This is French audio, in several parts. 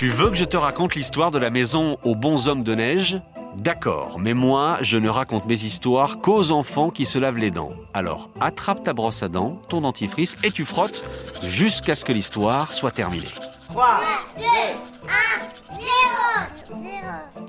Tu veux que je te raconte l'histoire de la maison aux bons hommes de neige? D'accord, mais moi, je ne raconte mes histoires qu'aux enfants qui se lavent les dents. Alors, attrape ta brosse à dents, ton dentifrice et tu frottes jusqu'à ce que l'histoire soit terminée. 3, 2, 1, 0, 0.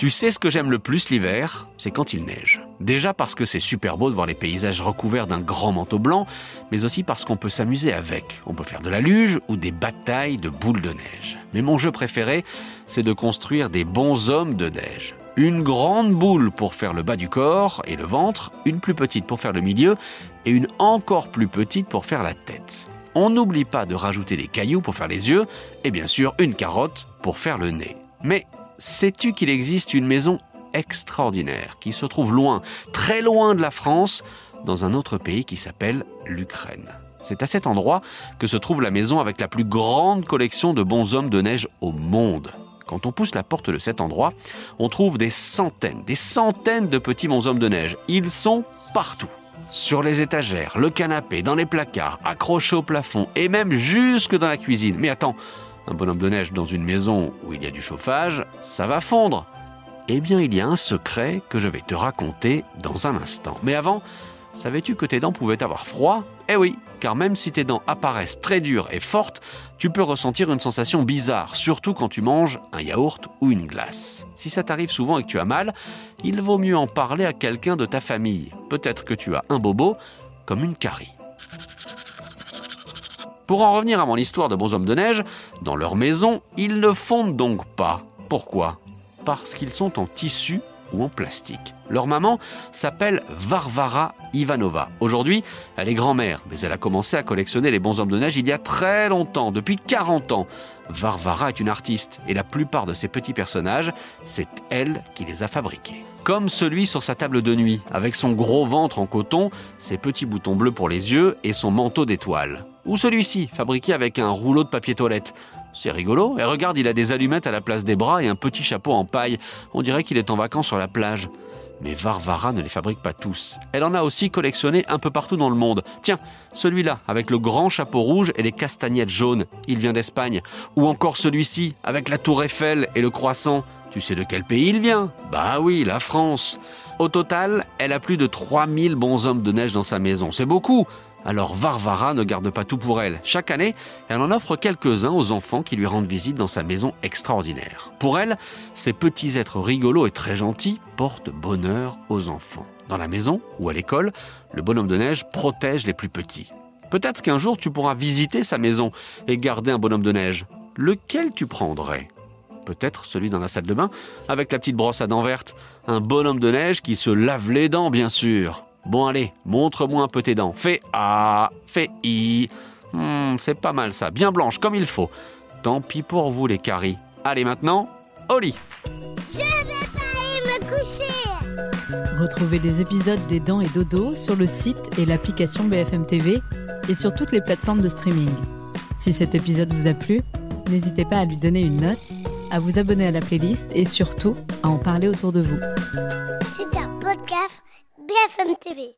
Tu sais ce que j'aime le plus l'hiver? C'est quand il neige. Déjà parce que c'est super beau de voir les paysages recouverts d'un grand manteau blanc, mais aussi parce qu'on peut s'amuser avec. On peut faire de la luge ou des batailles de boules de neige. Mais mon jeu préféré, c'est de construire des bons hommes de neige. Une grande boule pour faire le bas du corps et le ventre, une plus petite pour faire le milieu et une encore plus petite pour faire la tête. On n'oublie pas de rajouter des cailloux pour faire les yeux et bien sûr une carotte pour faire le nez. Mais sais-tu qu'il existe une maison extraordinaire qui se trouve loin, très loin de la France, dans un autre pays qui s'appelle l'Ukraine? C'est à cet endroit que se trouve la maison avec la plus grande collection de bons hommes de neige au monde. Quand on pousse la porte de cet endroit, on trouve des centaines, des centaines de petits bonshommes de neige. Ils sont partout. Sur les étagères, le canapé, dans les placards, accrochés au plafond et même jusque dans la cuisine. Mais attends, un bonhomme de neige dans une maison où il y a du chauffage, ça va fondre. Eh bien, il y a un secret que je vais te raconter dans un instant. Mais avant, savais-tu que tes dents pouvaient avoir froid? Eh oui, car même si tes dents apparaissent très dures et fortes, tu peux ressentir une sensation bizarre, surtout quand tu manges un yaourt ou une glace. Si ça t'arrive souvent et que tu as mal, il vaut mieux en parler à quelqu'un de ta famille. Peut-être que tu as un bobo comme une carie. Pour en revenir à mon histoire de bonshommes de neige, dans leur maison, ils ne fondent donc pas. Pourquoi? Parce qu'ils sont en tissu ou en plastique. Leur maman s'appelle Varvara Ivanova. Aujourd'hui, elle est grand-mère, mais elle a commencé à collectionner les bonshommes de neige il y a très longtemps, depuis 40 ans. Varvara est une artiste et la plupart de ces petits personnages, c'est elle qui les a fabriqués. Comme celui sur sa table de nuit, avec son gros ventre en coton, ses petits boutons bleus pour les yeux et son manteau d'étoiles. Ou celui-ci, fabriqué avec un rouleau de papier toilette. C'est rigolo. Et regarde, il a des allumettes à la place des bras et un petit chapeau en paille. On dirait qu'il est en vacances sur la plage. Mais Varvara ne les fabrique pas tous. Elle en a aussi collectionné un peu partout dans le monde. Tiens, celui-là, avec le grand chapeau rouge et les castagnettes jaunes, il vient d'Espagne. Ou encore celui-ci, avec la tour Eiffel et le croissant. Tu sais de quel pays il vient? Bah oui, la France. Au total, elle a plus de 3000 bonshommes de neige dans sa maison. C'est beaucoup. Alors Varvara ne garde pas tout pour elle. Chaque année, elle en offre quelques-uns aux enfants qui lui rendent visite dans sa maison extraordinaire. Pour elle, ces petits êtres rigolos et très gentils portent bonheur aux enfants. Dans la maison ou à l'école, le bonhomme de neige protège les plus petits. Peut-être qu'un jour tu pourras visiter sa maison et garder un bonhomme de neige. Lequel tu prendrais? Peut-être celui dans la salle de bain, avec la petite brosse à dents verte. Un bonhomme de neige qui se lave les dents, bien sûr. Bon allez, montre-moi un peu tes dents. Fais A, fais I. Hmm, c'est pas mal ça, bien blanche comme il faut. Tant pis pour vous les caries. Allez maintenant, au lit. Je vais pas aller me coucher. Retrouvez les épisodes des Dents et Dodo sur le site et l'application BFM TV et sur toutes les plateformes de streaming. Si cet épisode vous a plu, n'hésitez pas à lui donner une note, à vous abonner à la playlist et surtout à en parler autour de vous. C'est un podcast BFM TV.